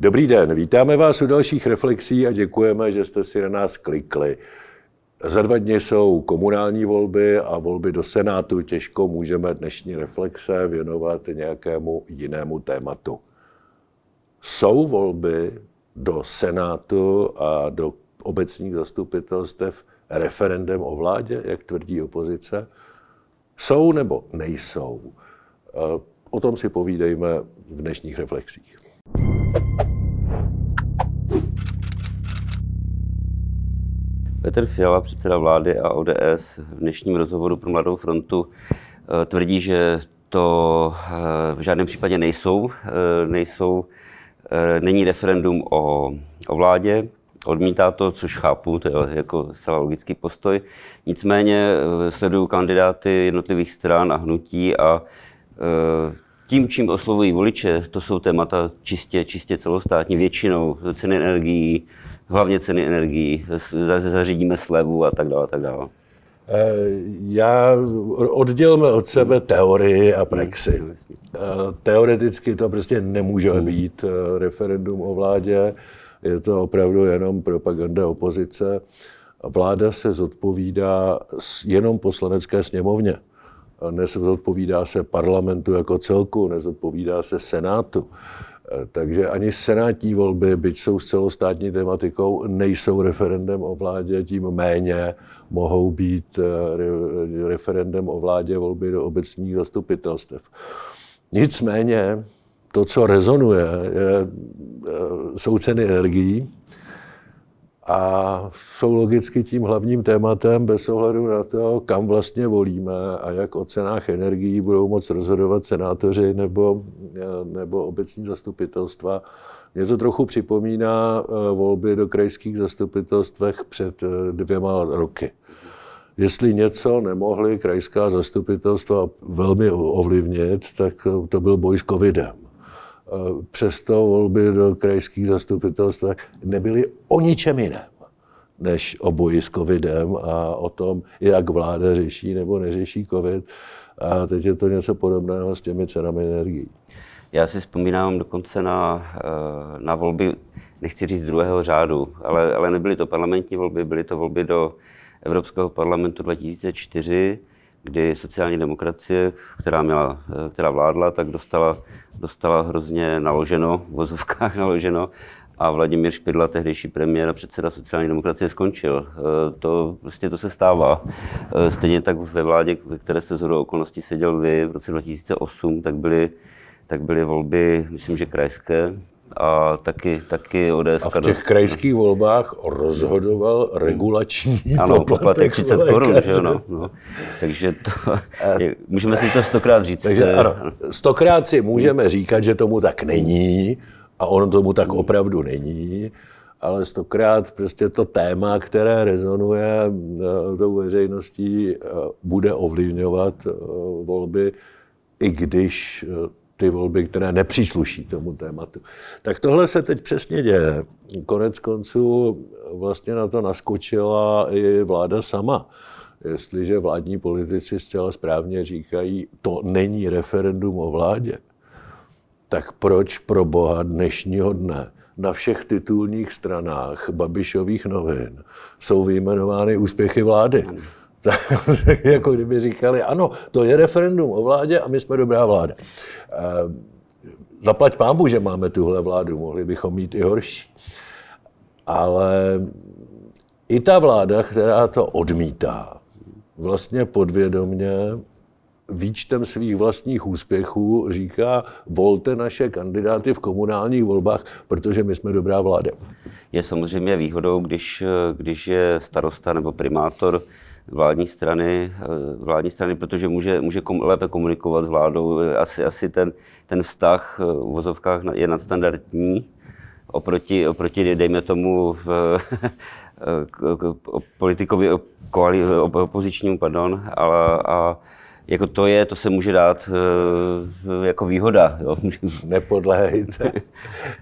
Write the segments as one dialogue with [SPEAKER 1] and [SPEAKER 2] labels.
[SPEAKER 1] Dobrý den, vítáme vás u dalších reflexí a děkujeme, že jste si na nás klikli. Za dva dny jsou komunální volby a volby do Senátu. Těžko můžeme dnešní reflexe věnovat nějakému jinému tématu. Jsou volby do Senátu a do obecních zastupitelstev referendem o vládě, jak tvrdí opozice? Jsou nebo nejsou? O tom si povídejme v dnešních reflexích.
[SPEAKER 2] Petr Fiala, předseda vlády a ODS v dnešním rozhovoru pro Mladou frontu eh, tvrdí, že to eh, v žádném případě nejsou, eh, nejsou není referendum o, o vládě, odmítá to, což chápu, to je jako zcela logický postoj. Nicméně sleduju kandidáty jednotlivých stran a hnutí a tím, čím oslovují voliče, to jsou témata čistě, čistě celostátní, většinou ceny energií, hlavně ceny energií, zařídíme slevu a tak dále, tak dále.
[SPEAKER 1] Eh, já oddělme od sebe teorii a praxi. Hmm, eh, teoreticky to prostě nemůže hmm. být eh, referendum o vládě, je to opravdu jenom propaganda opozice. Vláda se zodpovídá jenom poslanecké sněmovně. Nezodpovídá se parlamentu jako celku, nezodpovídá se senátu. Takže ani senátní volby, byť jsou s celostátní tematikou, nejsou referendem o vládě, tím méně mohou být eh, referendem o vládě volby do obecních zastupitelstev. Nicméně to, co rezonuje, je, eh, jsou ceny energií, a jsou logicky tím hlavním tématem bez ohledu na to, kam vlastně volíme a jak o cenách energií budou moc rozhodovat senátoři nebo, nebo obecní zastupitelstva. Mě to trochu připomíná eh, volby do krajských zastupitelstvech před eh, dvěma roky. Jestli něco nemohli krajská zastupitelstva velmi ovlivnit, tak to byl boj s covidem. Eh, přesto volby do krajských zastupitelstv nebyly o ničem jiném než o boji s covidem a o tom, jak vláda řeší nebo neřeší covid. A teď je to něco podobného s těmi cenami energií.
[SPEAKER 2] Já si vzpomínám dokonce na, eh, na volby, nechci říct druhého řádu, ale, ale nebyly to parlamentní volby, byly to volby do Evropského parlamentu 2004, kdy sociální demokracie, která, měla, eh, která vládla, tak dostala, dostala hrozně naloženo, v vozovkách naloženo a Vladimír Špidla, tehdejší premiér a předseda sociální demokracie, skončil. Eh, to prostě to se stává. Eh, stejně tak ve vládě, ve které jste zhodou okolností seděl vy v roce 2008, tak byly, tak byly volby, myslím, že krajské, a taky, taky ODS.
[SPEAKER 1] A v těch krajských volbách rozhodoval regulační
[SPEAKER 2] ano, poplatek 30 korun, že jo, no, no. Takže to, je, můžeme si to stokrát říct.
[SPEAKER 1] Takže eh, ano, stokrát si můžeme říkat, že tomu tak není a on tomu tak opravdu není, ale stokrát prostě to téma, které rezonuje eh, tou veřejností, eh, bude ovlivňovat volby, i když ty volby, které nepřísluší tomu tématu. Tak tohle se teď přesně děje. Konec konců vlastně na to naskočila i vláda sama. Jestliže vládní politici zcela správně říkají, to není referendum o vládě, tak proč pro boha dnešního dne na všech titulních stranách Babišových novin jsou vyjmenovány úspěchy vlády? Tak, jako kdyby říkali, ano, to je referendum o vládě a my jsme dobrá vláda. E, zaplať pámbu, že máme tuhle vládu, mohli bychom mít i horší. Ale i ta vláda, která to odmítá, vlastně podvědomně výčtem svých vlastních úspěchů říká, volte naše kandidáty v komunálních volbách, protože my jsme dobrá vláda.
[SPEAKER 2] Je samozřejmě výhodou, když, když je starosta nebo primátor vládní strany, eh, vládní strany protože může, může kom, lépe komunikovat s vládou. Asi, asi ten, ten vztah eh, v vozovkách je nadstandardní oproti, oproti dejme tomu, v, eh, politikovi opozičnímu, pardon, ale a jako to je, to se může dát uh, jako výhoda. Jo.
[SPEAKER 1] Nepodléhejte,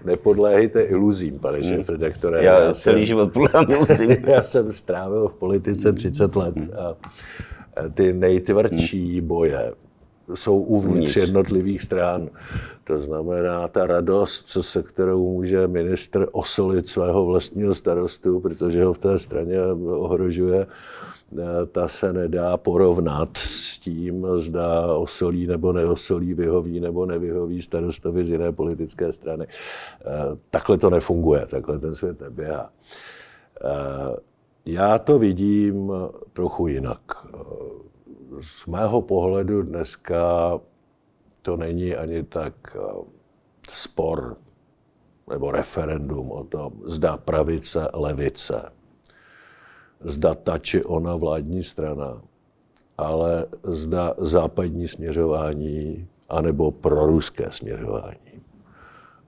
[SPEAKER 1] nepodléhejte iluzím, pane hmm. šéf-redaktore.
[SPEAKER 2] Já, já celý jsem, život podlám iluzím.
[SPEAKER 1] já jsem strávil v politice 30 let a ty nejtvrdší hmm. boje jsou uvnitř jednotlivých stran. To znamená ta radost, co se kterou může ministr osolit svého vlastního starostu, protože ho v té straně ohrožuje, eh, ta se nedá porovnat s tím, zda osolí nebo neosolí, vyhoví nebo nevyhoví starostovi z jiné politické strany. Eh, takhle to nefunguje, takhle ten svět neběhá. Eh, já to vidím trochu jinak. Z mého pohledu dneska to není ani tak eh, spor nebo referendum o tom, zda pravice, levice, zda ta či ona vládní strana, ale zda západní směřování anebo proruské směřování.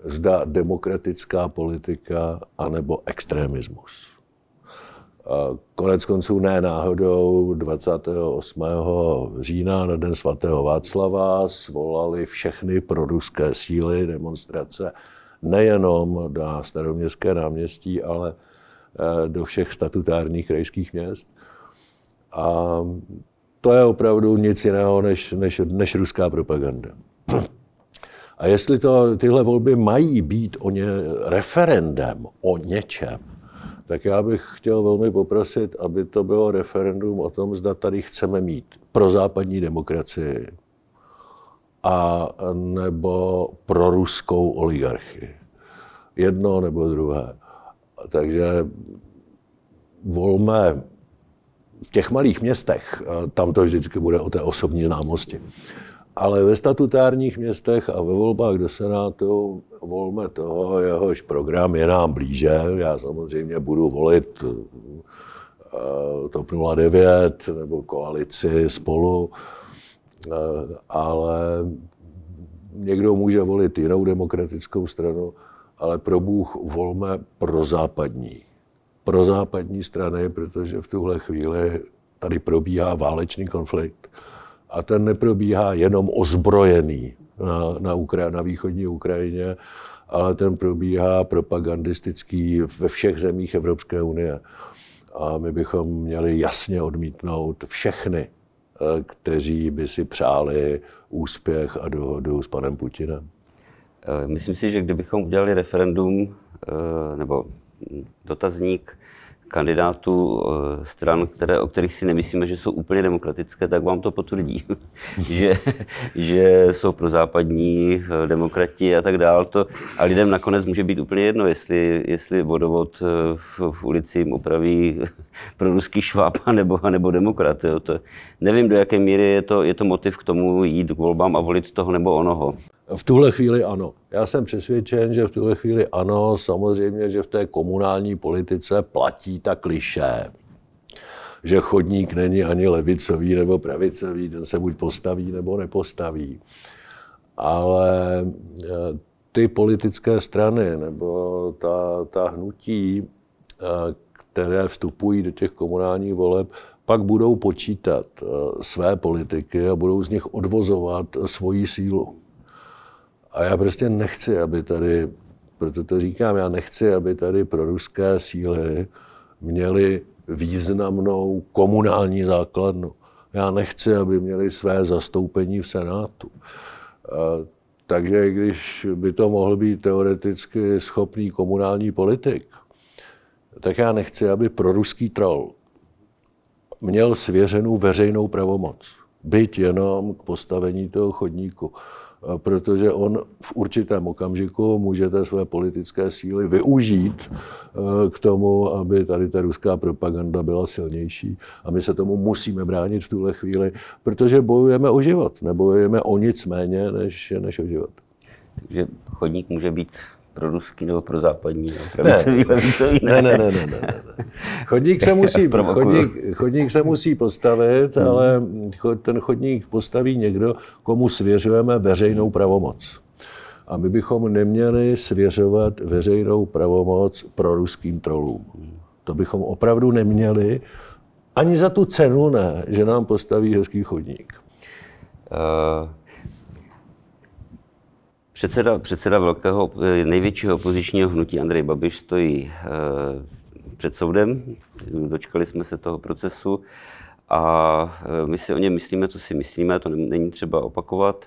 [SPEAKER 1] Zda demokratická politika anebo extremismus. Konec konců ne náhodou 28. října na Den svatého Václava svolali všechny proruské síly demonstrace nejenom na staroměstské náměstí, ale do všech statutárních krajských měst. A to je opravdu nic jiného než, než, než ruská propaganda. A jestli to, tyhle volby mají být o ně, referendem o něčem, tak já bych chtěl velmi poprosit, aby to bylo referendum o tom, zda tady chceme mít pro západní demokracii a nebo pro ruskou oligarchii. Jedno nebo druhé. Takže volme v těch malých městech, tam to vždycky bude o té osobní známosti. Ale ve statutárních městech a ve volbách do Senátu volme toho, jehož program je nám blíže. Já samozřejmě budu volit eh, TOP 09 nebo koalici spolu, eh, ale někdo může volit jinou demokratickou stranu, ale pro Bůh volme pro západní. Pro západní strany, protože v tuhle chvíli tady probíhá válečný konflikt a ten neprobíhá jenom ozbrojený na, na, Ukra- na východní Ukrajině, ale ten probíhá propagandistický ve všech zemích Evropské unie. A my bychom měli jasně odmítnout všechny, eh, kteří by si přáli úspěch a dohodu s panem Putinem.
[SPEAKER 2] Eh, myslím si, že kdybychom udělali referendum eh, nebo dotazník kandidátů eh, stran, které, o kterých si nemyslíme, že jsou úplně demokratické, tak vám to potvrdí, že, že jsou pro západní eh, demokrati a tak dál. To, a lidem nakonec může být úplně jedno, jestli, jestli vodovod v, v ulici jim opraví pro ruský šváb nebo, nebo demokrat. Jo. To, nevím, do jaké míry je to, je to motiv k tomu jít k volbám a volit toho nebo onoho.
[SPEAKER 1] V tuhle chvíli ano. Já jsem přesvědčen, že v tuhle chvíli ano. Samozřejmě, že v té komunální politice platí ta kliše, že chodník není ani levicový nebo pravicový, ten se buď postaví nebo nepostaví. Ale eh, ty politické strany nebo ta, ta hnutí, eh, které vstupují do těch komunálních voleb, pak budou počítat eh, své politiky a budou z nich odvozovat svoji sílu. A já prostě nechci, aby tady, proto to říkám, já nechci, aby tady pro ruské síly měli významnou komunální základnu. Já nechci, aby měli své zastoupení v Senátu. Takže když by to mohl být teoreticky schopný komunální politik, tak já nechci, aby proruský troll měl svěřenou veřejnou pravomoc. Byť jenom k postavení toho chodníku protože on v určitém okamžiku může té své politické síly využít eh, k tomu, aby tady ta ruská propaganda byla silnější. A my se tomu musíme bránit v tuhle chvíli, protože bojujeme o život. Nebojujeme o nic méně, než, než o život.
[SPEAKER 2] Takže chodník může být pro ruský nebo pro západní, pravicový, ne. levicový,
[SPEAKER 1] ne. Ne, ne, ne, ne, ne, ne. Chodník se musí, chodník, chodník se musí postavit, hmm. ale ten chodník postaví někdo, komu svěřujeme veřejnou pravomoc. A my bychom neměli svěřovat veřejnou pravomoc pro ruským trolům. To bychom opravdu neměli, ani za tu cenu ne, že nám postaví hezký chodník. Uh...
[SPEAKER 2] Předseda, předseda velkého, eh, největšího opozičního hnutí Andrej Babiš stojí eh, před soudem. Dočkali jsme se toho procesu a my si o něm myslíme, co si myslíme, to není třeba opakovat.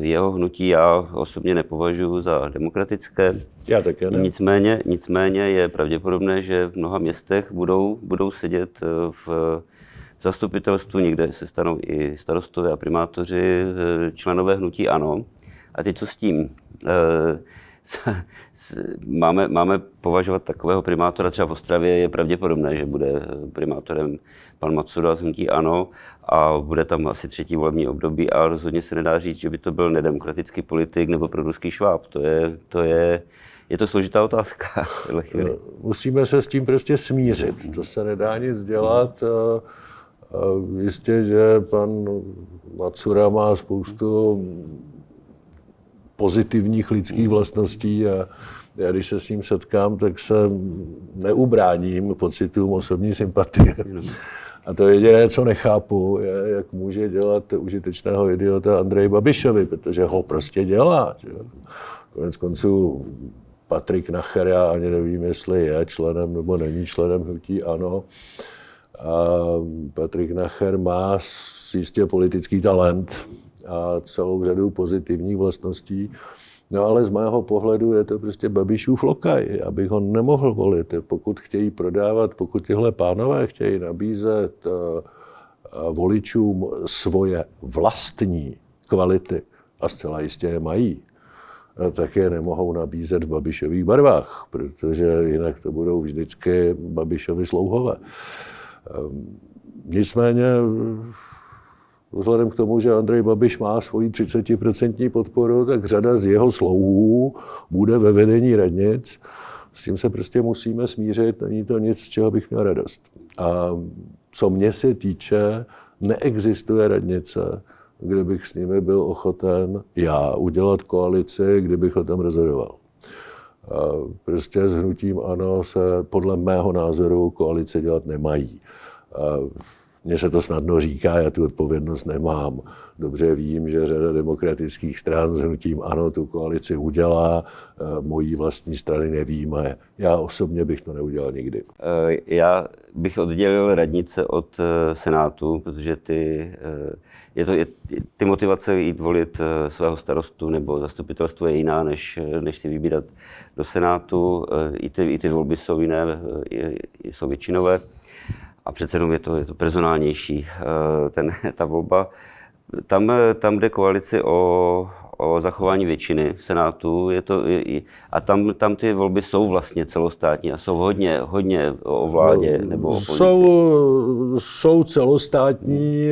[SPEAKER 2] Jeho hnutí já osobně nepovažuji za demokratické.
[SPEAKER 1] Já také ne.
[SPEAKER 2] Nicméně, nicméně je pravděpodobné, že v mnoha městech budou, budou sedět v zastupitelstvu, někde se stanou i starostové a primátoři, členové hnutí ANO. A teď co s tím? máme, máme považovat takového primátora, třeba v Ostravě je pravděpodobné, že bude primátorem pan Matsura z hnutí ANO a bude tam asi třetí volební období a rozhodně se nedá říct, že by to byl nedemokratický politik nebo ruský šváb. To je, to je, je to složitá otázka.
[SPEAKER 1] Musíme se s tím prostě smířit. To se nedá nic dělat. Jistě, že pan Matsura má spoustu pozitivních lidských vlastností a já když se s ním setkám, tak se neubráním pocitům osobní sympatie. A to jediné, co nechápu, je, jak může dělat užitečného idiota Andrej Babišovi, protože ho prostě dělá. Že? Konec konců Patrik Nacher, já ani nevím, jestli je členem nebo není členem hnutí ANO. A Patrik Nacher má jistě politický talent, a celou řadu pozitivních vlastností. No ale z mého pohledu je to prostě Babišův lokaj, abych ho nemohl volit. Pokud chtějí prodávat, pokud tyhle pánové chtějí nabízet eh, voličům svoje vlastní kvality, a zcela jistě je mají, eh, tak je nemohou nabízet v Babišových barvách, protože jinak to budou vždycky Babišovi slouhové. Ehm, nicméně Vzhledem k tomu, že Andrej Babiš má svoji 30% podporu, tak řada z jeho slouhů bude ve vedení radnic. S tím se prostě musíme smířit, není to nic, z čeho bych měl radost. A co mě se týče, neexistuje radnice, kde bych s nimi byl ochoten já udělat koalici, kdybych o tom rozhodoval. Prostě s hnutím ANO se podle mého názoru koalice dělat nemají. Mně se to snadno říká, já tu odpovědnost nemám. Dobře vím, že řada demokratických stran s hnutím ano tu koalici udělá, eh, mojí vlastní strany nevíme. Já osobně bych to neudělal nikdy.
[SPEAKER 2] Eh, já bych oddělil radnice od eh, Senátu, protože ty, je to, je, ty motivace jít volit svého starostu nebo zastupitelstvo je jiná, než, než si vybírat do Senátu. I ty, i ty volby jsou jiné, jsou většinové a přece jenom je to, je to personálnější, eh, ten, ta volba. Tam, tam jde koalici o, o zachování většiny v Senátu. Je to, je, a tam, tam ty volby jsou vlastně celostátní a jsou hodně, hodně o vládě nebo o.
[SPEAKER 1] Jsou, jsou celostátní.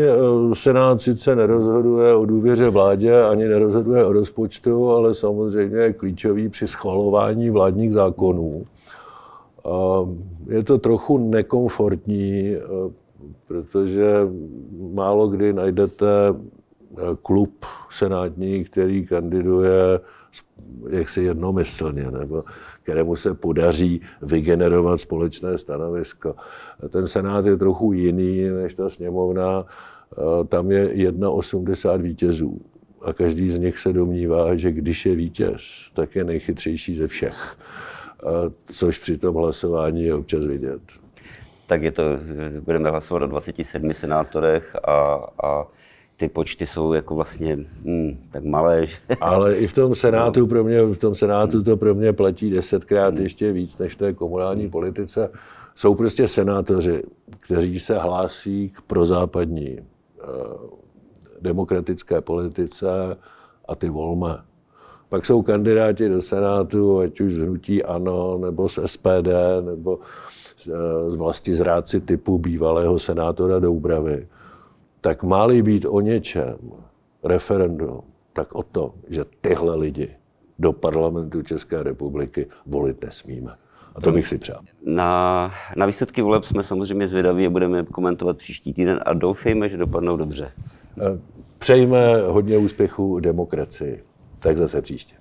[SPEAKER 1] Senát sice nerozhoduje o důvěře vládě ani nerozhoduje o rozpočtu, ale samozřejmě je klíčový při schvalování vládních zákonů. Je to trochu nekomfortní, eh, protože málo kdy najdete eh, klub senátní, který kandiduje jaksi jednomyslně, nebo kterému se podaří vygenerovat společné stanovisko. Ten senát je trochu jiný než ta sněmovna. Eh, tam je 81 vítězů a každý z nich se domnívá, že když je vítěz, tak je nejchytřejší ze všech což při tom hlasování je občas vidět.
[SPEAKER 2] Tak je to, budeme hlasovat o 27 senátorech a, a ty počty jsou jako vlastně hmm, tak malé. Že...
[SPEAKER 1] Ale i v tom Senátu pro mě, v tom Senátu to pro mě platí desetkrát hmm. ještě víc než v té komunální hmm. politice. Jsou prostě senátoři, kteří se hlásí k prozápadní eh, demokratické politice a ty volme. Pak jsou kandidáti do Senátu, ať už z hnutí ANO, nebo z SPD, nebo z vlasti zrádci typu bývalého senátora Doubravy. Tak má být o něčem referendum, tak o to, že tyhle lidi do parlamentu České republiky volit nesmíme. A to bych si přál.
[SPEAKER 2] Na, na výsledky voleb jsme samozřejmě zvědaví a budeme komentovat příští týden a doufejme, že dopadnou dobře.
[SPEAKER 1] Přejme hodně úspěchů demokracii. Tak zase příště.